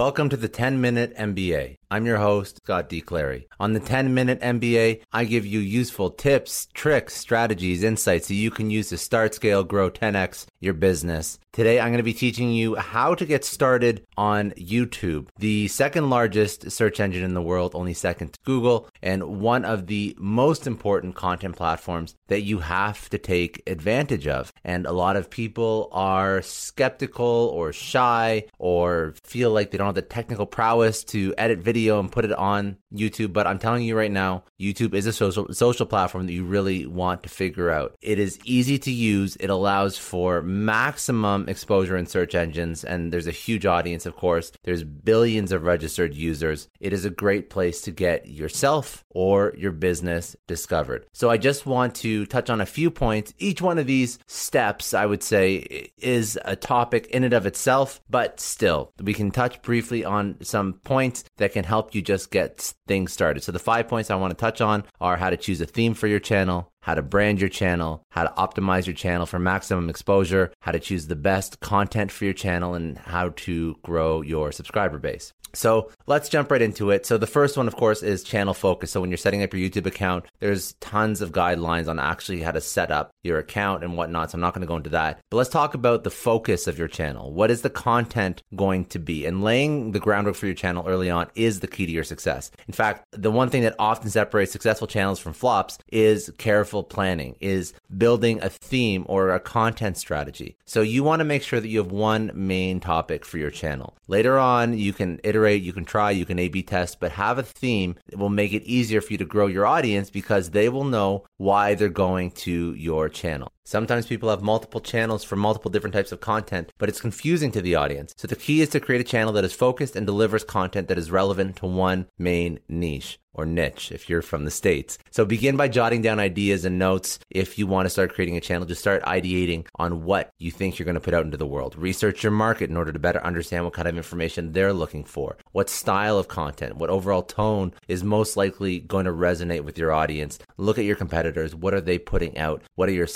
Welcome to the 10 Minute MBA. I'm your host, Scott D. Clary. On the 10 Minute MBA, I give you useful tips, tricks, strategies, insights that you can use to start, scale, grow 10x your business. Today, I'm going to be teaching you how to get started on YouTube, the second largest search engine in the world, only second to Google, and one of the most important content platforms that you have to take advantage of. And a lot of people are skeptical or shy or feel like they don't have the technical prowess to edit video and put it on YouTube. But I'm telling you right now, YouTube is a social social platform that you really want to figure out. It is easy to use. It allows for maximum exposure in search engines, and there's a huge audience, of course. There's billions of registered users. It is a great place to get yourself or your business discovered. So I just want to touch on a few points. Each one of these steps, I would say, is a topic in and of itself, but still, we can touch briefly on some points that can help you just get things started. So the five points I want to touch on are how to choose a theme for your channel, how to brand your channel, how to optimize your channel for maximum exposure, how to choose the best content for your channel, and how to grow your subscriber base. So let's jump right into it. So the first one, of course, is channel focus. So when you're setting up your YouTube account, there's tons of guidelines on actually how to set up your account and whatnot. So I'm not going to go into that. But let's talk about the focus of your channel. What is the content going to be? And laying the groundwork for your channel early on is the key to your success. In fact, the one thing that often separates successful channels from flops is careful planning, is building a theme or a content strategy. So you want to make sure that you have one main topic for your channel. Later on, you can iterate you can try, you can A B test, but have a theme that will make it easier for you to grow your audience because they will know why they're going to your channel. Sometimes people have multiple channels for multiple different types of content, but it's confusing to the audience. So the key is to create a channel that is focused and delivers content that is relevant to one main niche or niche if you're from the States. So begin by jotting down ideas and notes. If you want to start creating a channel, just start ideating on what you think you're going to put out into the world. Research your market in order to better understand what kind of information they're looking for, what style of content, what overall tone is most likely going to resonate with your audience. Look at your competitors. What are they putting out? What are your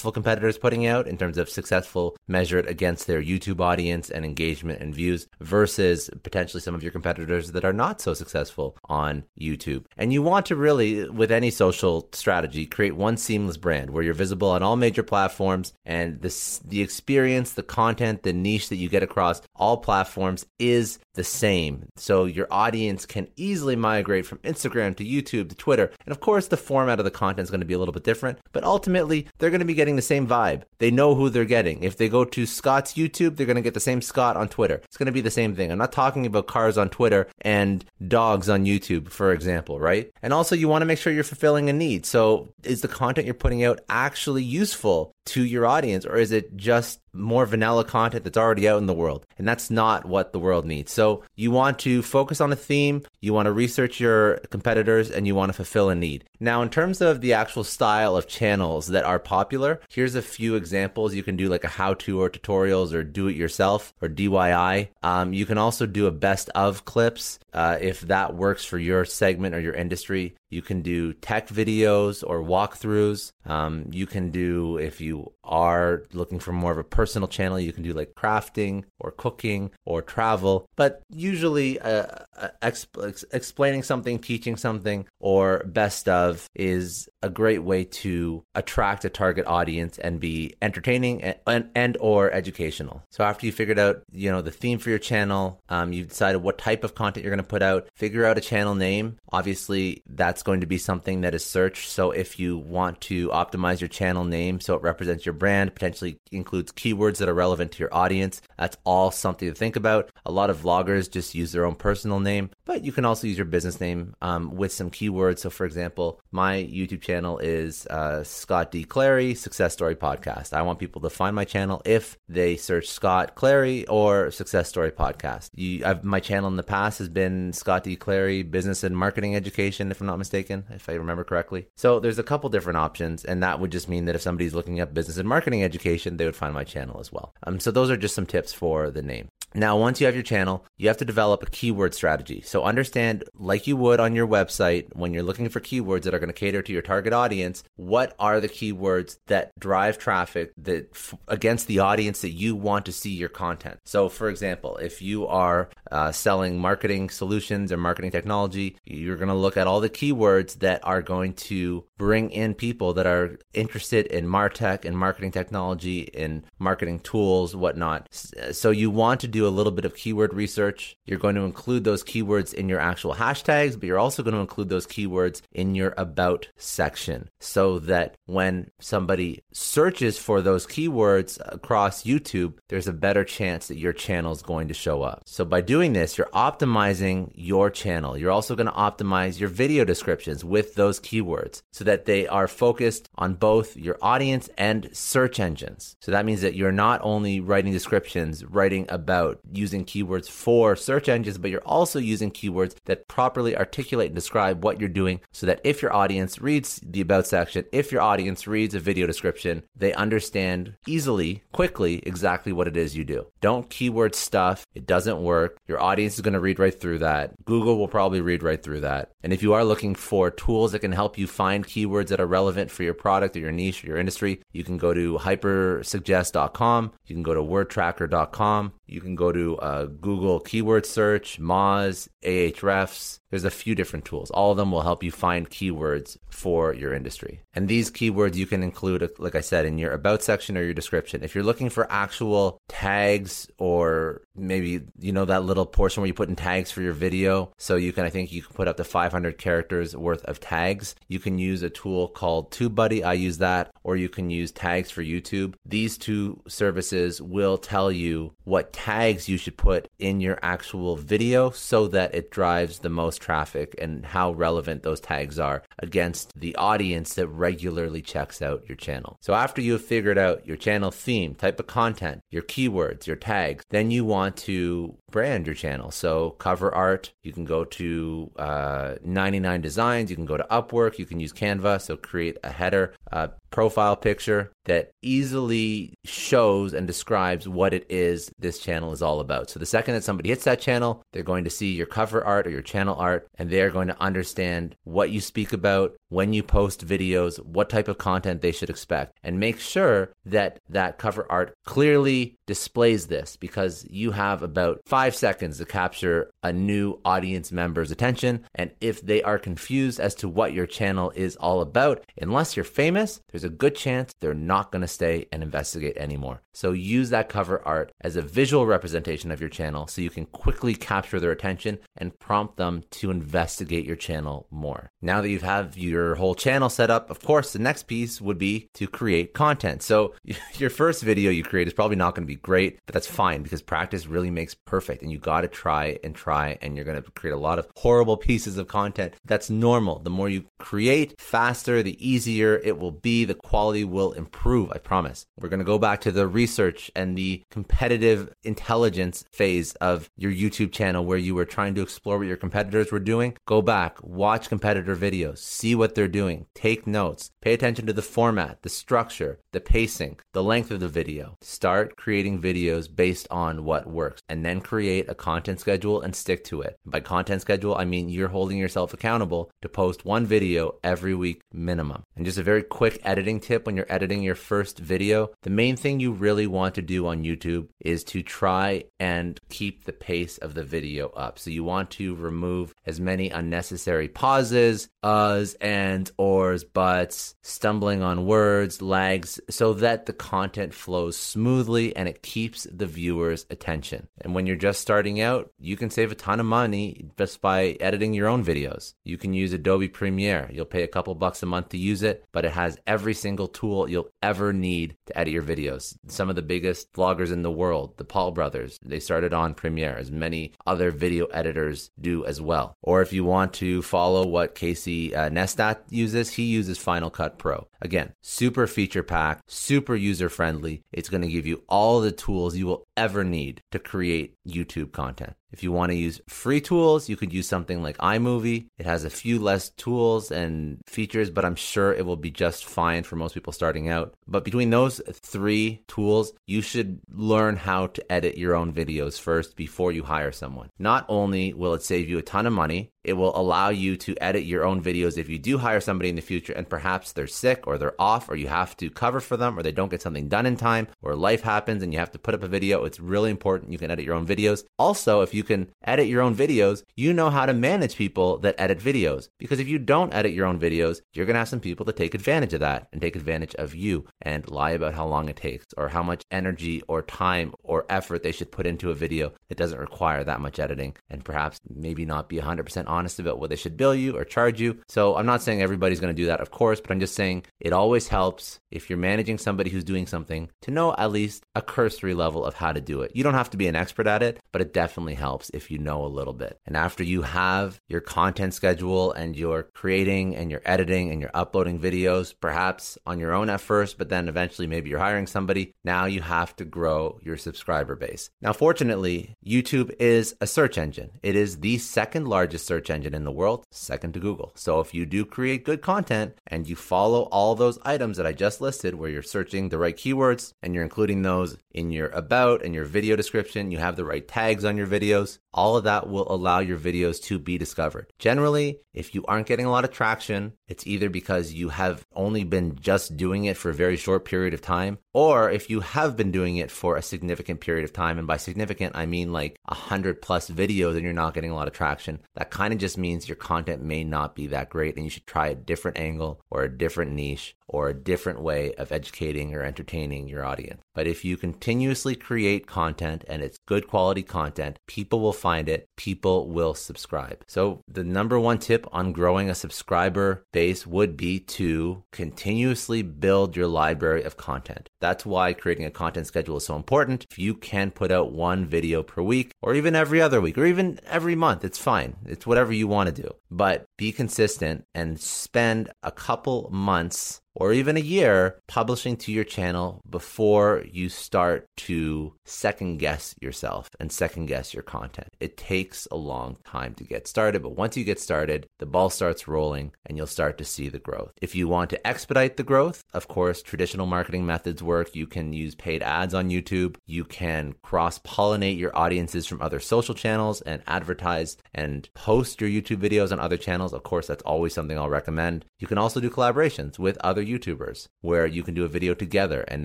successful competitors putting out in terms of successful measured against their YouTube audience and engagement and views versus potentially some of your competitors that are not so successful on YouTube? And you want to really, with any social strategy, create one seamless brand where you're visible on all major platforms and this, the experience, the content, the niche that you get across all platforms is the same. So your audience can easily migrate from Instagram to YouTube to Twitter. And of course, the format of the content is going to be a little bit different, but ultimately, they're going to be getting the same vibe. They know who they're getting. If they go to Scott's YouTube, they're going to get the same Scott on Twitter. It's going to be the same thing. I'm not talking about cars on Twitter and dogs on YouTube, for example, right? And also, you want to make sure you're fulfilling a need. So, is the content you're putting out actually useful to your audience, or is it just more vanilla content that's already out in the world. And that's not what the world needs. So you want to focus on a theme, you want to research your competitors, and you want to fulfill a need. Now, in terms of the actual style of channels that are popular, here's a few examples. You can do like a how to or tutorials or do it yourself or DIY. Um, you can also do a best of clips uh, if that works for your segment or your industry. You can do tech videos or walkthroughs. Um, you can do, if you are looking for more of a personal channel, you can do like crafting or cooking or travel. But usually, uh, uh exp- explaining something, teaching something, or best of is a great way to attract a target audience and be entertaining and, and, and or educational. So after you figured out, you know, the theme for your channel, um, you've decided what type of content you're going to put out, figure out a channel name. Obviously, that's that's going to be something that is searched. So if you want to optimize your channel name so it represents your brand, potentially includes keywords that are relevant to your audience, that's all something to think about. A lot of vloggers just use their own personal name, but you can also use your business name um, with some keywords. So, for example, my YouTube channel is uh, Scott D. Clary Success Story Podcast. I want people to find my channel if they search Scott Clary or Success Story Podcast. You, my channel in the past has been Scott D. Clary Business and Marketing Education, if I'm not mistaken, if I remember correctly. So, there's a couple different options, and that would just mean that if somebody's looking up business and marketing education, they would find my channel as well. Um, so, those are just some tips for the name. Now, once you have your channel, you have to develop a keyword strategy. So understand, like you would on your website, when you're looking for keywords that are going to cater to your target audience, what are the keywords that drive traffic that f- against the audience that you want to see your content? So, for example, if you are uh, selling marketing solutions or marketing technology, you're going to look at all the keywords that are going to bring in people that are interested in martech and marketing technology and marketing tools, whatnot. So you want to do do a little bit of keyword research. You're going to include those keywords in your actual hashtags, but you're also going to include those keywords in your about section so that when somebody searches for those keywords across YouTube, there's a better chance that your channel is going to show up. So by doing this, you're optimizing your channel. You're also going to optimize your video descriptions with those keywords so that they are focused on both your audience and search engines. So that means that you're not only writing descriptions, writing about about using keywords for search engines, but you're also using keywords that properly articulate and describe what you're doing so that if your audience reads the about section, if your audience reads a video description, they understand easily, quickly, exactly what it is you do. Don't keyword stuff. It doesn't work. Your audience is going to read right through that. Google will probably read right through that. And if you are looking for tools that can help you find keywords that are relevant for your product or your niche or your industry, you can go to hypersuggest.com. You can go to wordtracker.com. You can go to uh, Google keyword search, Moz, Ahrefs. There's a few different tools. All of them will help you find keywords for your industry. And these keywords you can include, like I said, in your about section or your description. If you're looking for actual tags or maybe, you know, that little portion where you put in tags for your video. So you can, I think you can put up to 500 characters worth of tags. You can use a tool called TubeBuddy. I use that. Or you can use tags for YouTube. These two services will tell you what tags you should put in your actual video so that it drives the most traffic and how relevant those tags are against the audience that regularly checks out your channel. So after you have figured out your channel theme, type of content, your keywords, your tags, then you want to brand your channel. So cover art, you can go to uh, 99 Designs, you can go to Upwork, you can use Canva. So create a header, uh, profile picture that easily shows and describes what it is this channel is all about. So the second that somebody hits that channel, they're going to see your cover art or your channel art, and they're going to understand what you speak about, when you post videos, what type of content they should expect, and make sure that that cover art clearly displays this because you have about five seconds to capture a new audience member's attention. And if they are confused as to what your channel is all about, unless you're famous, there's a good chance they're not going to stay and investigate anymore. So use that cover art as a visual representation of your channel so you can quickly capture their attention and prompt them to investigate your channel more. Now that you have your whole channel set up, of course, the next piece would be to create content. So your first video you create is probably not going to be great, but that's fine because practice really makes perfect and you got to try and try and you're going to create a lot of horrible pieces of content. That's normal. The more you create, faster, the easier it will be. The quality will improve, I promise. We're going to go back to the research and the competitive intelligence phase of your YouTube channel where you were trying to explore what your competitors were doing. Go back, watch competitor videos, see what they're doing, take notes, pay attention to the format, the structure, the pacing, the length of the video. Start creating videos based on what works and then create a content schedule and stick to it. By content schedule, I mean you're holding yourself accountable to post one video every week minimum. And just a very quick edit editing tip when you're editing your first video, the main thing you really want to do on YouTube is to try and keep the pace of the video up. So you want to remove as many unnecessary pauses, uhs, and, ors, buts, stumbling on words, lags, so that the content flows smoothly and it keeps the viewer's attention. And when you're just starting out, you can save a ton of money just by editing your own videos. You can use Adobe Premiere. You'll pay a couple bucks a month to use it, but it has every single tool you'll ever need to edit your videos. Some of the biggest vloggers in the world, the Paul brothers, they started on Premiere, as many other video editors do as well. Or if you want to follow what Casey uh, Neistat uses, he uses Final Cut Pro. Again, super feature packed, super user friendly. It's going to give you all the tools you will ever need to create YouTube content. If you want to use free tools, you could use something like iMovie. It has a few less tools and features, but I'm sure it will be just fine for most people starting out. But between those three tools, you should learn how to edit your own videos first before you hire someone. Not only will it save you a ton of money, it will allow you to edit your own videos if you do hire somebody in the future and perhaps they're sick or they're off or you have to cover for them or they don't get something done in time or life happens and you have to put up a video. It's really important you can edit your own videos. Also, if you can edit your own videos, you know how to manage people that edit videos. Because if you don't edit your own videos, you're going to have some people that take advantage of that and take advantage of you and lie about how long it takes or how much energy or time or effort they should put into a video that doesn't require that much editing and perhaps maybe not be 100% honest about what they should bill you or charge you. So I'm not saying everybody's going to do that, of course, but I'm just saying it always helps if you're managing somebody who's doing something to know at least a cursory level of how to do it. You don't have to be an expert at it, but it definitely helps if you know a little bit. And after you have your content schedule and you're creating and you're editing and you're uploading videos, perhaps on your own at first, but then eventually maybe you're hiring somebody, now you have to grow your subscriber base. Now, fortunately, YouTube is a search engine. It is the second largest search engine in the world, second to Google. So if you do create good content and you follow all those items that I just listed, where you're searching the right keywords and you're including those in your about and your video description, you have the right tags on your videos, all of that will allow your videos to be discovered. Generally, if you aren't getting a lot of traction, it's either because you have only been just doing it for a very short period of time, or if you have been doing it for a significant period of time. And by significant, I mean like a hundred plus videos and you're not getting a lot of traction. That kind of just means your content may not be that great and you should try a different angle or a different niche or a different way of educating or entertaining your audience. But if you continuously create content and it's good quality content, people will find it, people will subscribe. So the number one tip on growing a subscriber base would be to continuously build your library of content. That's why creating a content schedule is so important. If you can put out one video per week or even every other week or even every month, it's fine. It's whatever you want to do. But be consistent and spend a couple months or even a year publishing to your channel before you start to second guess yourself and second guess your content. It takes a long time to get started, but once you get started, the ball starts rolling and you'll start to see the growth. If you want to expedite the growth, of course, traditional marketing methods work. You can use paid ads on YouTube. You can cross pollinate your audiences from other social channels and advertise and post your YouTube videos on other channels. Of course, that's always something I'll recommend. You can also do collaborations with other YouTubers where you can do a video together and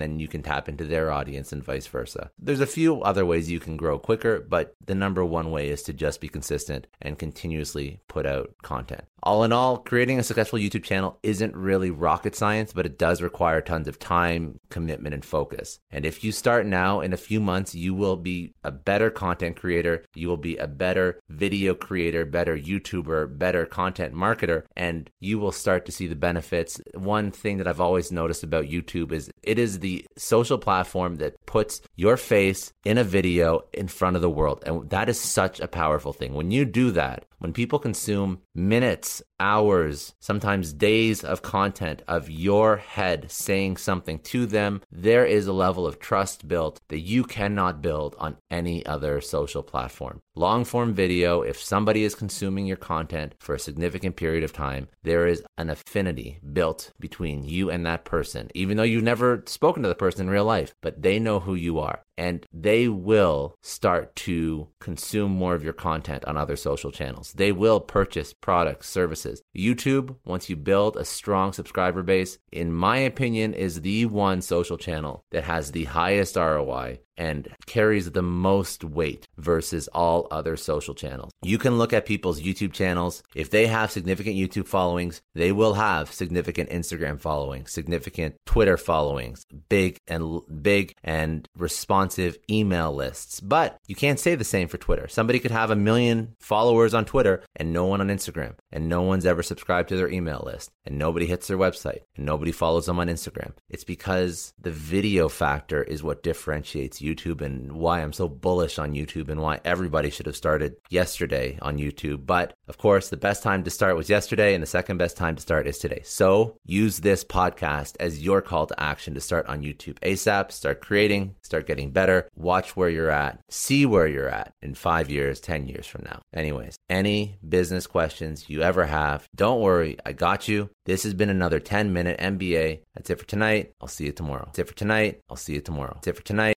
then you can tap into their audience and vice versa. There's a few other ways you can grow quicker, but the number one way is to just be consistent and continuously put out content. All in all, creating a successful YouTube channel isn't really rocket science, but it does require tons of time, commitment, and focus. And if you start now, in a few months, you will be a better content creator, you will be a better video creator, better YouTuber, better content marketer, and you will start to see the benefits. One thing that I've always noticed about YouTube is it is the social platform that puts your face in a video in front of the world. And that is such a powerful thing. When you do that, when people consume minutes, hours, sometimes days of content of your head saying something to them, there is a level of trust built that you cannot build on any other social platform. Long form video, if somebody is consuming your content for a significant period of time, there is an affinity built between you and that person, even though you've never spoken to the person in real life, but they know who you are and they will start to consume more of your content on other social channels. They will purchase products, services. YouTube, once you build a strong subscriber base, in my opinion, is the one social channel that has the highest ROI and carries the most weight versus all other social channels. You can look at people's YouTube channels. If they have significant YouTube followings, they will have significant Instagram followings, significant Twitter followings, big and big and responsive email lists. But you can't say the same for Twitter. Somebody could have a million followers on Twitter and no one on Instagram, and no one's ever subscribed to their email list, and nobody hits their website, and nobody follows them on Instagram. It's because the video factor is what differentiates YouTube and why I'm so bullish on YouTube and why everybody should have started yesterday on YouTube. But of course, the best time to start was yesterday, and the second best time to start is today. So use this podcast as your call to action to start on YouTube ASAP, start creating, start getting better, watch where you're at, see where you're at in five years, 10 years from now. Anyways, any business questions you ever have, don't worry, I got you. This has been another 10 minute MBA. That's it for tonight. I'll see you tomorrow. That's it for tonight. I'll see you tomorrow. That's it for tonight.